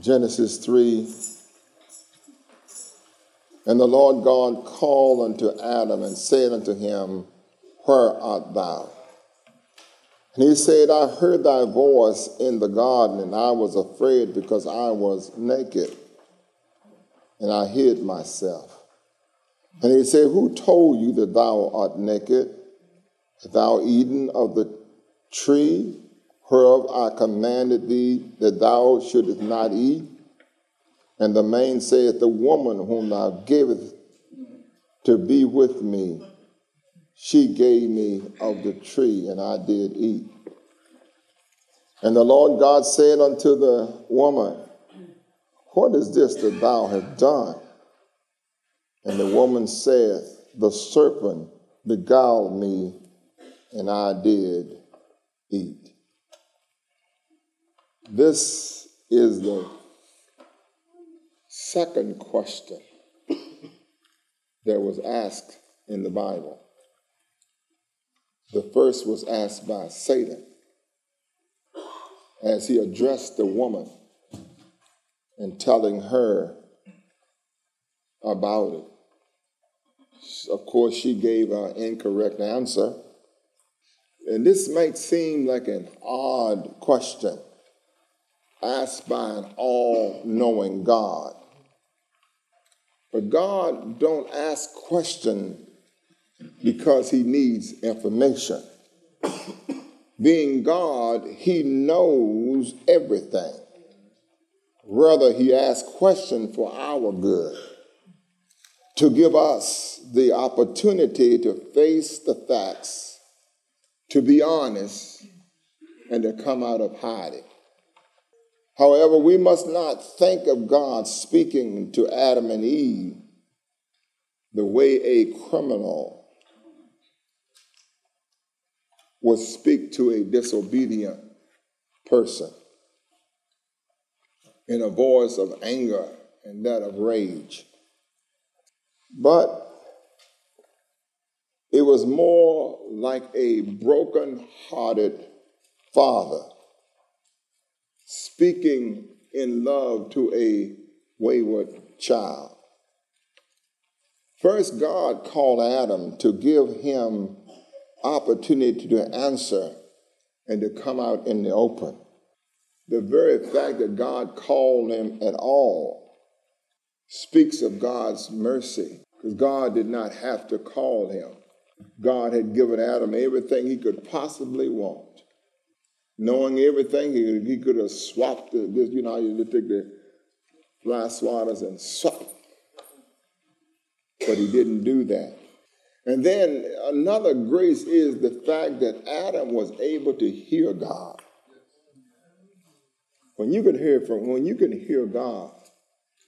Genesis 3. And the Lord God called unto Adam and said unto him, Where art thou? And he said, I heard thy voice in the garden, and I was afraid because I was naked, and I hid myself. And he said, Who told you that thou art naked? Thou eaten of the tree whereof I commanded thee that thou shouldest not eat? And the man saith, The woman whom thou gavest to be with me, she gave me of the tree, and I did eat. And the Lord God said unto the woman, What is this that thou hast done? And the woman saith, The serpent beguiled me, and I did eat. This is the second question that was asked in the Bible. The first was asked by Satan as he addressed the woman and telling her about it. Of course, she gave an incorrect answer. And this might seem like an odd question asked by an all-knowing God. But God don't ask questions because he needs information. Being God, he knows everything. Rather, he asks questions for our good, to give us the opportunity to face the facts, to be honest, and to come out of hiding. However, we must not think of God speaking to Adam and Eve the way a criminal would speak to a disobedient person in a voice of anger and that of rage. But it was more like a broken hearted father speaking in love to a wayward child. First, God called Adam to give him opportunity to answer and to come out in the open. The very fact that God called him at all speaks of God's mercy, because God did not have to call him. God had given Adam everything he could possibly want. Knowing everything, he, he could have swapped this, you know, how you take the fly swatters and swap. But he didn't do that. And then another grace is the fact that Adam was able to hear God. When you can hear from when you can hear God,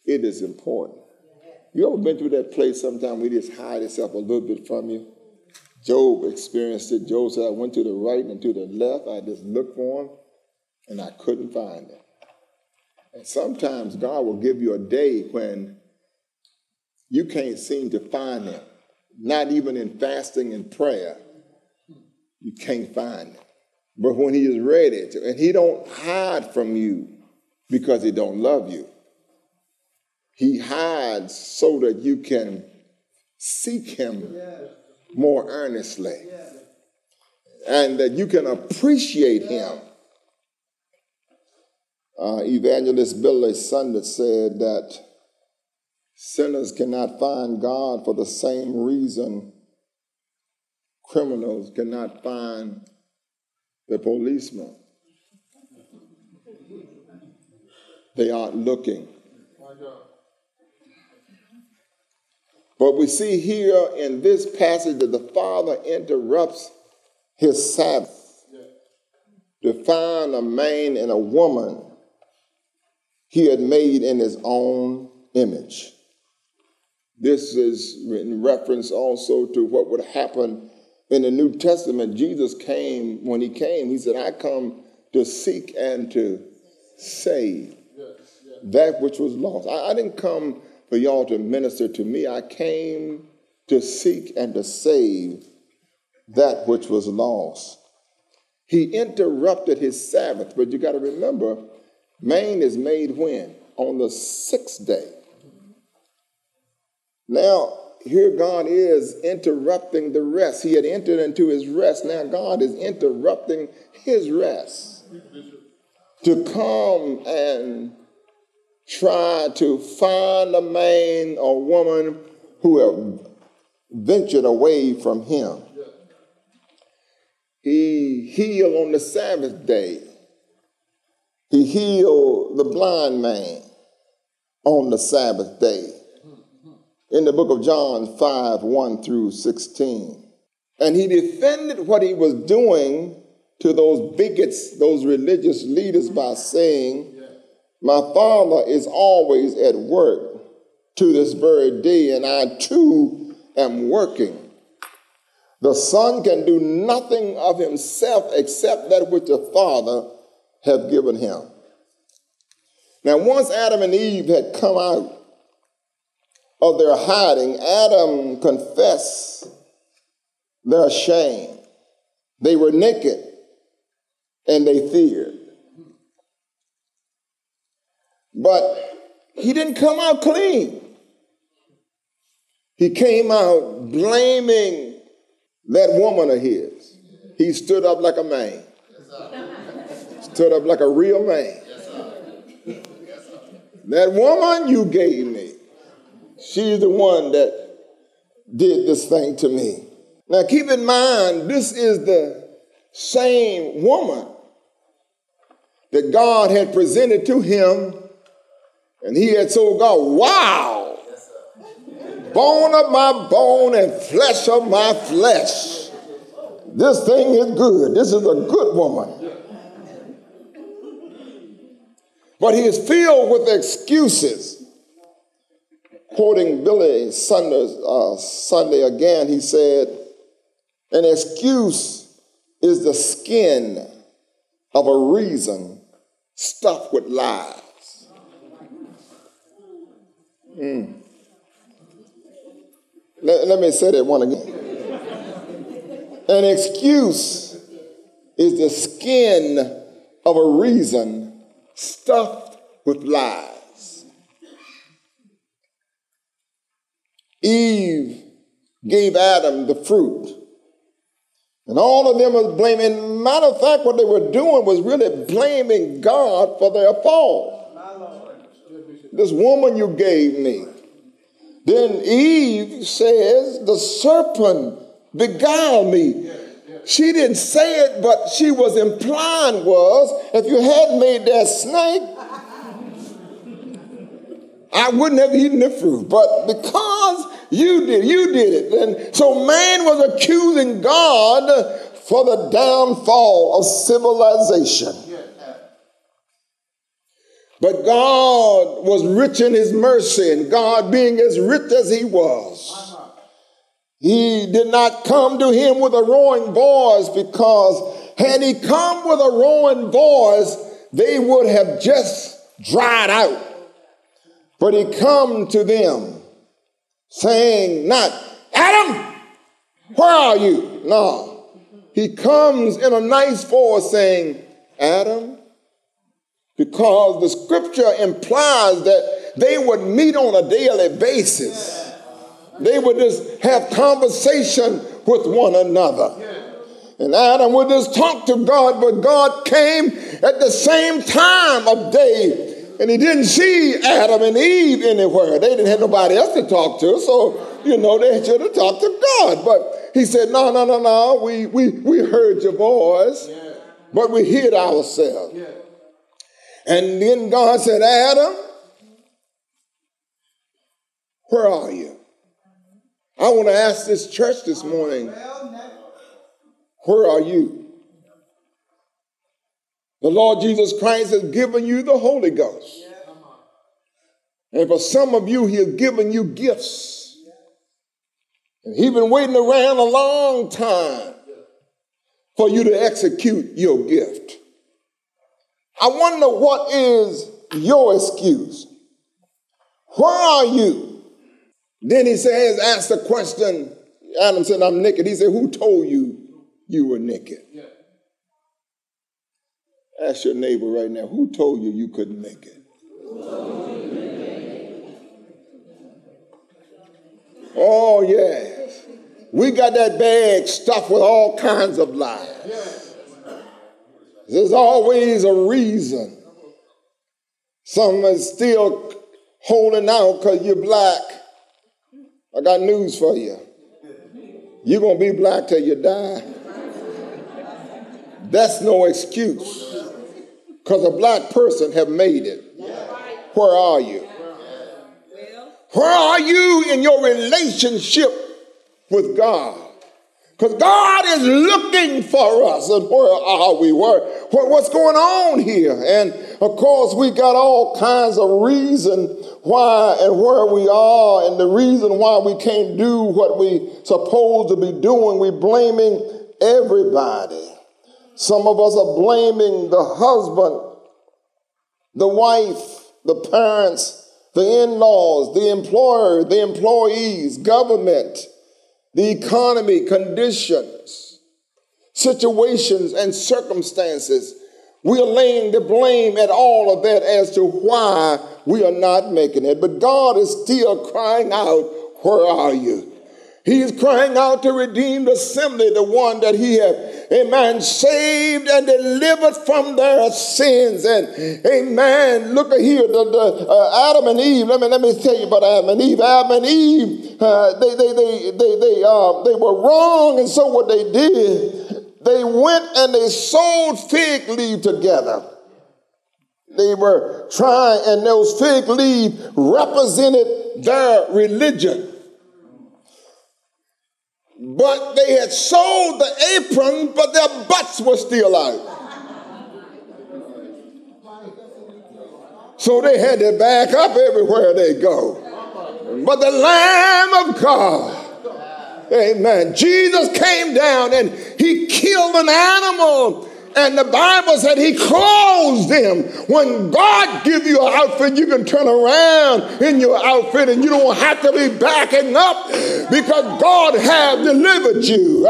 it is important. You ever been through that place sometime where just hide itself a little bit from you? Job experienced it. Job said, I went to the right and to the left. I just looked for him and I couldn't find him. And sometimes God will give you a day when you can't seem to find him not even in fasting and prayer, you can't find him. But when he is ready to, and he don't hide from you because he don't love you. He hides so that you can seek him more earnestly. And that you can appreciate him. Uh, Evangelist Billy Sunday said that Sinners cannot find God for the same reason criminals cannot find the policeman. They aren't looking. But we see here in this passage that the Father interrupts his Sabbath to find a man and a woman he had made in his own image. This is in reference also to what would happen in the New Testament. Jesus came, when he came, he said, I come to seek and to save that which was lost. I, I didn't come for y'all to minister to me. I came to seek and to save that which was lost. He interrupted his Sabbath, but you got to remember, man is made when? on the sixth day. Now, here God is interrupting the rest. He had entered into his rest. Now God is interrupting his rest to come and try to find a man or woman who have ventured away from him. He healed on the Sabbath day. He healed the blind man on the Sabbath day in the book of John 5 1 through 16. And he defended what he was doing to those bigots, those religious leaders, by saying, My Father is always at work to this very day, and I too am working. The Son can do nothing of himself except that which the Father have given him. Now, once Adam and Eve had come out of their hiding, Adam confessed their shame. They were naked and they feared. But he didn't come out clean. He came out blaming that woman of his. He stood up like a man. stood up like a real man. that woman you gave me. She's the one that did this thing to me. Now, keep in mind, this is the same woman that God had presented to him, and he had told God, Wow, bone of my bone and flesh of my flesh. This thing is good. This is a good woman. But he is filled with excuses quoting Billy Sunday, uh, Sunday again, he said, An excuse is the skin of a reason stuffed with lies. Mm. Let, let me say that one again. An excuse is the skin of a reason stuffed with lies. Eve gave Adam the fruit. And all of them was blaming. Matter of fact, what they were doing was really blaming God for their fall. This woman you gave me. Then Eve says, The serpent beguiled me. She didn't say it, but she was implying was if you had made that snake, I wouldn't have eaten the fruit. But because you did, you did it. And so man was accusing God for the downfall of civilization. But God was rich in his mercy, and God being as rich as he was, he did not come to him with a roaring voice because had he come with a roaring voice, they would have just dried out. But he come to them saying not, Adam, where are you? No. He comes in a nice voice saying, Adam, because the scripture implies that they would meet on a daily basis. They would just have conversation with one another. And Adam would just talk to God, but God came at the same time of day and he didn't see Adam and Eve anywhere. They didn't have nobody else to talk to. So, you know, they should have talked to God. But he said, no, no, no, no. We, we, we heard your voice, but we hid ourselves. And then God said, Adam, where are you? I want to ask this church this morning, where are you? The Lord Jesus Christ has given you the Holy Ghost. And for some of you, He has given you gifts. And He's been waiting around a long time for you to execute your gift. I wonder what is your excuse? Where are you? Then he says, ask the question. Adam said, I'm naked. He said, Who told you you were naked? Yeah. Ask your neighbor right now, who told you you couldn't make it? Oh, yes. We got that bag stuffed with all kinds of lies. Yeah. There's always a reason. Some is still holding out because you're black. I got news for you. You're going to be black till you die. That's no excuse. Because a black person have made it. Where are you? Where are you in your relationship with God? Because God is looking for us. And where are we? Where, what's going on here? And of course, we got all kinds of reason why and where we are, and the reason why we can't do what we supposed to be doing. We blaming everybody. Some of us are blaming the husband, the wife, the parents, the in laws, the employer, the employees, government, the economy, conditions, situations, and circumstances. We are laying the blame at all of that as to why we are not making it. But God is still crying out, Where are you? He is crying out to redeem the assembly, the one that he have, amen, saved and delivered from their sins. And amen, look at here, the, the uh, Adam and Eve. Let me let me tell you about Adam and Eve. Adam and Eve, uh, they they they they they uh, they were wrong, and so what they did, they went and they sewed fig leaf together. They were trying, and those fig leaf represented their religion. But they had sold the apron, but their butts were still out. So they had to back up everywhere they go. But the Lamb of God, amen. Jesus came down and he killed an animal and the Bible said he clothed them. When God give you an outfit, you can turn around in your outfit and you don't have to be backing up because God has delivered you.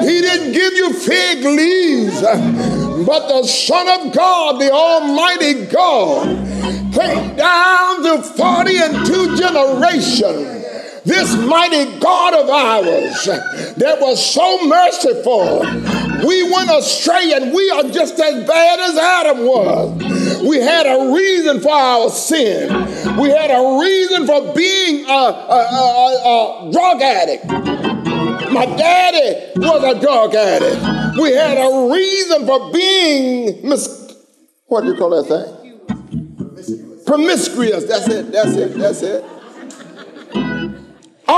He didn't give you fig leaves, but the Son of God, the Almighty God, came down to 40 and two generations this mighty God of ours that was so merciful we went astray and we are just as bad as Adam was. We had a reason for our sin. We had a reason for being a, a, a, a drug addict. My daddy was a drug addict. We had a reason for being mis- what do you call that thing? Promiscuous. That's it. That's it. That's it.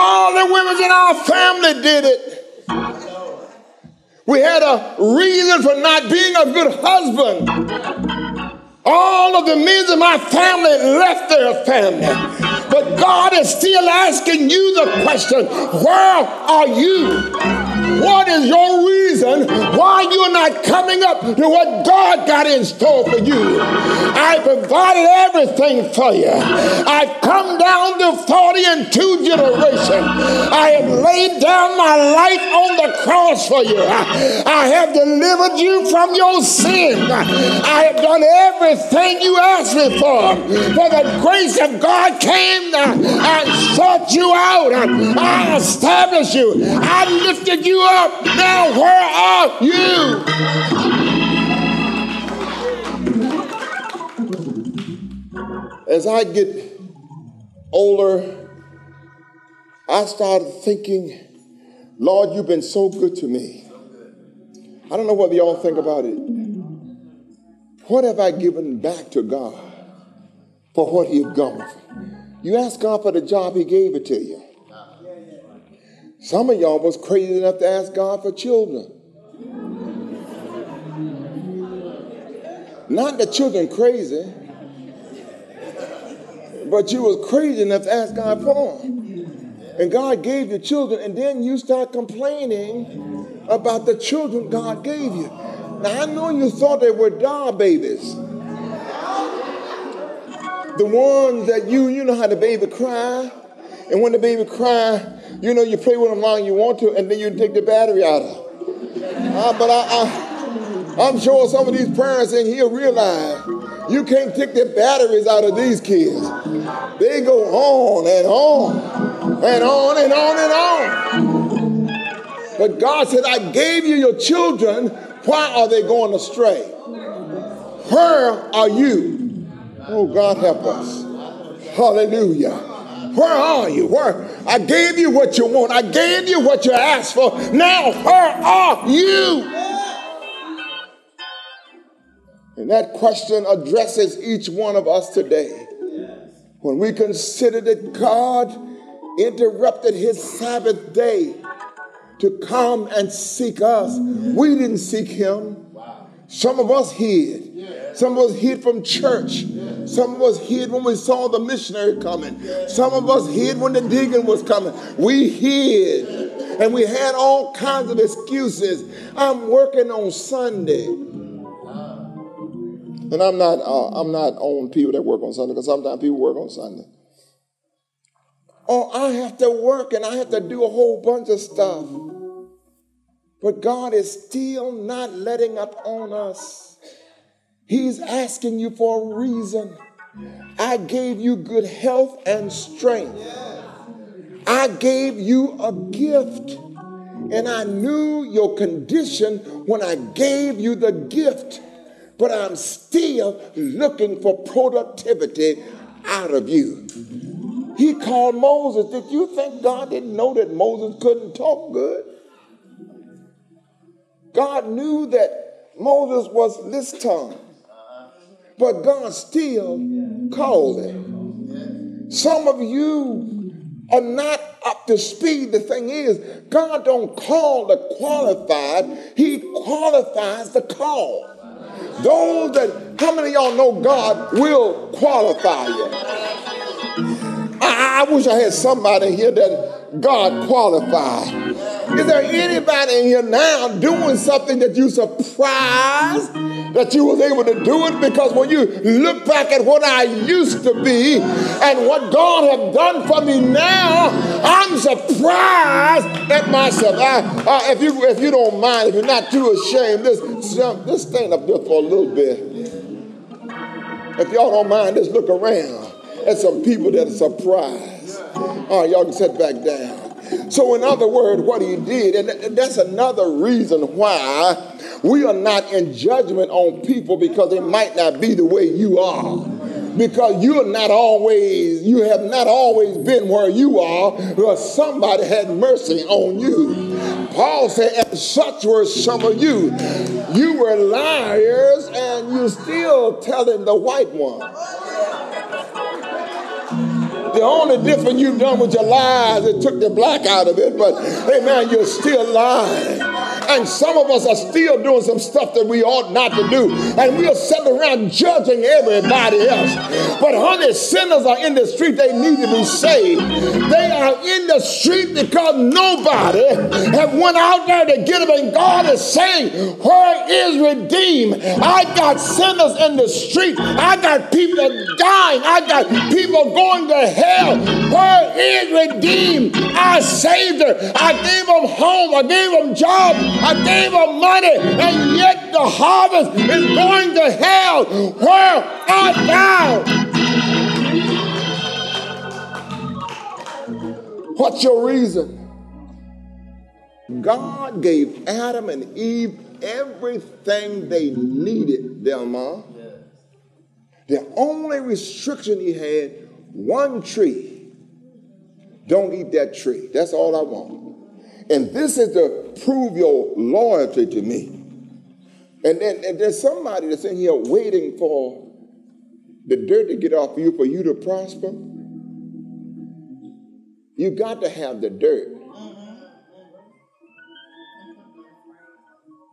All the women in our family did it. We had a reason for not being a good husband. All of the men in my family left their family. But God is still asking you the question where are you? What is your reason why you're not coming up to what God got in store for you? I provided everything for you. I've come down to 40 and two generations. I have laid down my life on the cross for you. I have delivered you from your sin. I have done everything you asked me for. For the grace of God came and sought you out. I established you. I lifted you up. Now, where are you? As I get older, I started thinking, Lord, you've been so good to me. I don't know whether y'all think about it. What have I given back to God for what He's done? You ask God for the job, He gave it to you. Some of y'all was crazy enough to ask God for children. Not the children crazy, but you was crazy enough to ask God for them. And God gave you children, and then you start complaining about the children God gave you. Now I know you thought they were doll babies. The ones that you, you know how the baby cry, and when the baby cry, you know, you play with them long you want to, and then you take the battery out of uh, but I, I, I'm sure some of these parents in here realize you can't take the batteries out of these kids. They go on and on and on and on and on. But God said, I gave you your children. Why are they going astray? Where are you? Oh, God help us. Hallelujah. Where are you? Where? I gave you what you want. I gave you what you asked for. Now, where are you? And that question addresses each one of us today. When we consider that God interrupted his Sabbath day to come and seek us, we didn't seek him. Some of us hid. Some of us hid from church. Some of us hid when we saw the missionary coming. Some of us hid when the deacon was coming. We hid. And we had all kinds of excuses. I'm working on Sunday. And I'm not, uh, I'm not on people that work on Sunday because sometimes people work on Sunday. Oh, I have to work and I have to do a whole bunch of stuff. But God is still not letting up on us. He's asking you for a reason. I gave you good health and strength. I gave you a gift. And I knew your condition when I gave you the gift. But I'm still looking for productivity out of you. He called Moses. Did you think God didn't know that Moses couldn't talk good? God knew that Moses was this tongue, but God still called him. Some of you are not up to speed. The thing is, God don't call the qualified, He qualifies the call. Those that, how many y'all know God will qualify you? I, I wish I had somebody here that God qualified. Is there anybody in here now doing something that you surprised that you was able to do it? Because when you look back at what I used to be and what God have done for me now, I'm surprised at myself. I, I, if you if you don't mind, if you're not too ashamed, just, just stand up there for a little bit. If y'all don't mind, just look around at some people that are surprised. All right, y'all can sit back down. So, in other words, what he did, and that's another reason why we are not in judgment on people because they might not be the way you are. Because you're not always, you have not always been where you are, because somebody had mercy on you. Paul said, and such were some of you. You were liars and you're still telling the white one. The only difference you've done with your lies, it took the black out of it, but hey man, you're still lying. And some of us are still doing some stuff that we ought not to do. And we are sitting around judging everybody else. But honey, sinners are in the street, they need to be saved. They are in the street because nobody have went out there to get them. And God is saying, where is redeemed? I got sinners in the street. I got people dying. I got people going to hell. Where redeemed? I saved her. I gave them home. I gave them job. I gave them money. And yet the harvest is going to hell. Where art thou? What's your reason? God gave Adam and Eve everything they needed, Delma. The only restriction he had one tree. Don't eat that tree. That's all I want. And this is to prove your loyalty to me. And then and there's somebody that's in here waiting for the dirt to get off you for you to prosper. You got to have the dirt.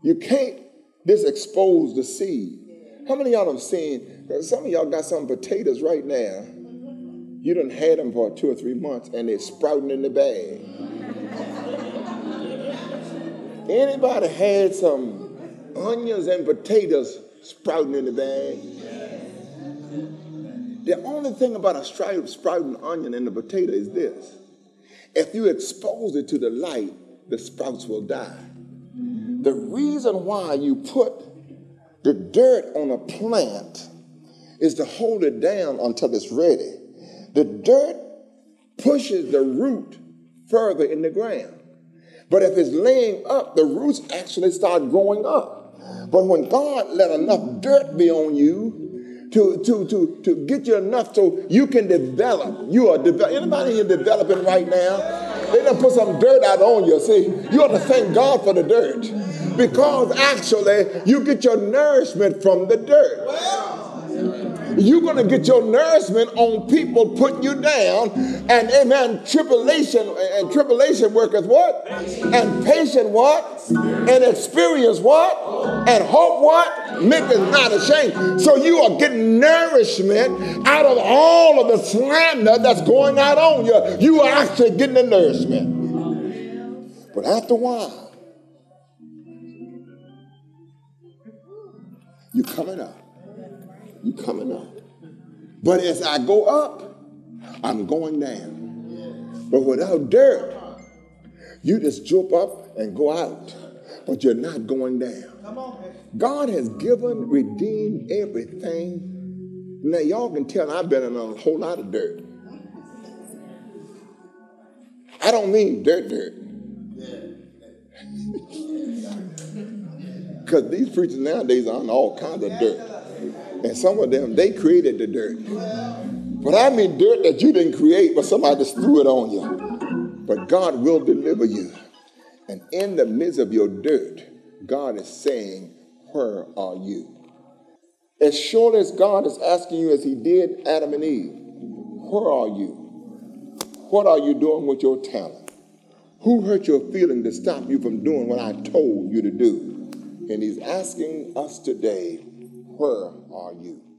You can't just expose the seed. How many of y'all have seen? Some of y'all got some potatoes right now you done had them for two or three months and they're sprouting in the bag. Anybody had some onions and potatoes sprouting in the bag? The only thing about a sprouting onion and a potato is this. If you expose it to the light, the sprouts will die. The reason why you put the dirt on a plant is to hold it down until it's ready. The dirt pushes the root further in the ground. But if it's laying up, the roots actually start growing up. But when God let enough dirt be on you to, to, to, to get you enough so you can develop, you are developing. Anybody here developing right now? They done put some dirt out on you. See, you ought to thank God for the dirt because actually you get your nourishment from the dirt. You're going to get your nourishment on people putting you down. And amen, tribulation and tribulation worketh what? And patient what? And experience what? And hope what? Maketh not ashamed. So you are getting nourishment out of all of the slander that's going out on you. You are actually getting the nourishment. But after a while, you're coming up. You're coming up. But as I go up, I'm going down. But without dirt, you just jump up and go out, but you're not going down. God has given, redeemed everything. Now, y'all can tell I've been in a whole lot of dirt. I don't mean dirt, dirt. Because these preachers nowadays are on all kinds of dirt. And some of them, they created the dirt. But I mean dirt that you didn't create, but somebody just threw it on you. But God will deliver you. And in the midst of your dirt, God is saying, Where are you? As surely as God is asking you, as He did Adam and Eve, Where are you? What are you doing with your talent? Who hurt your feeling to stop you from doing what I told you to do? And He's asking us today, where are you?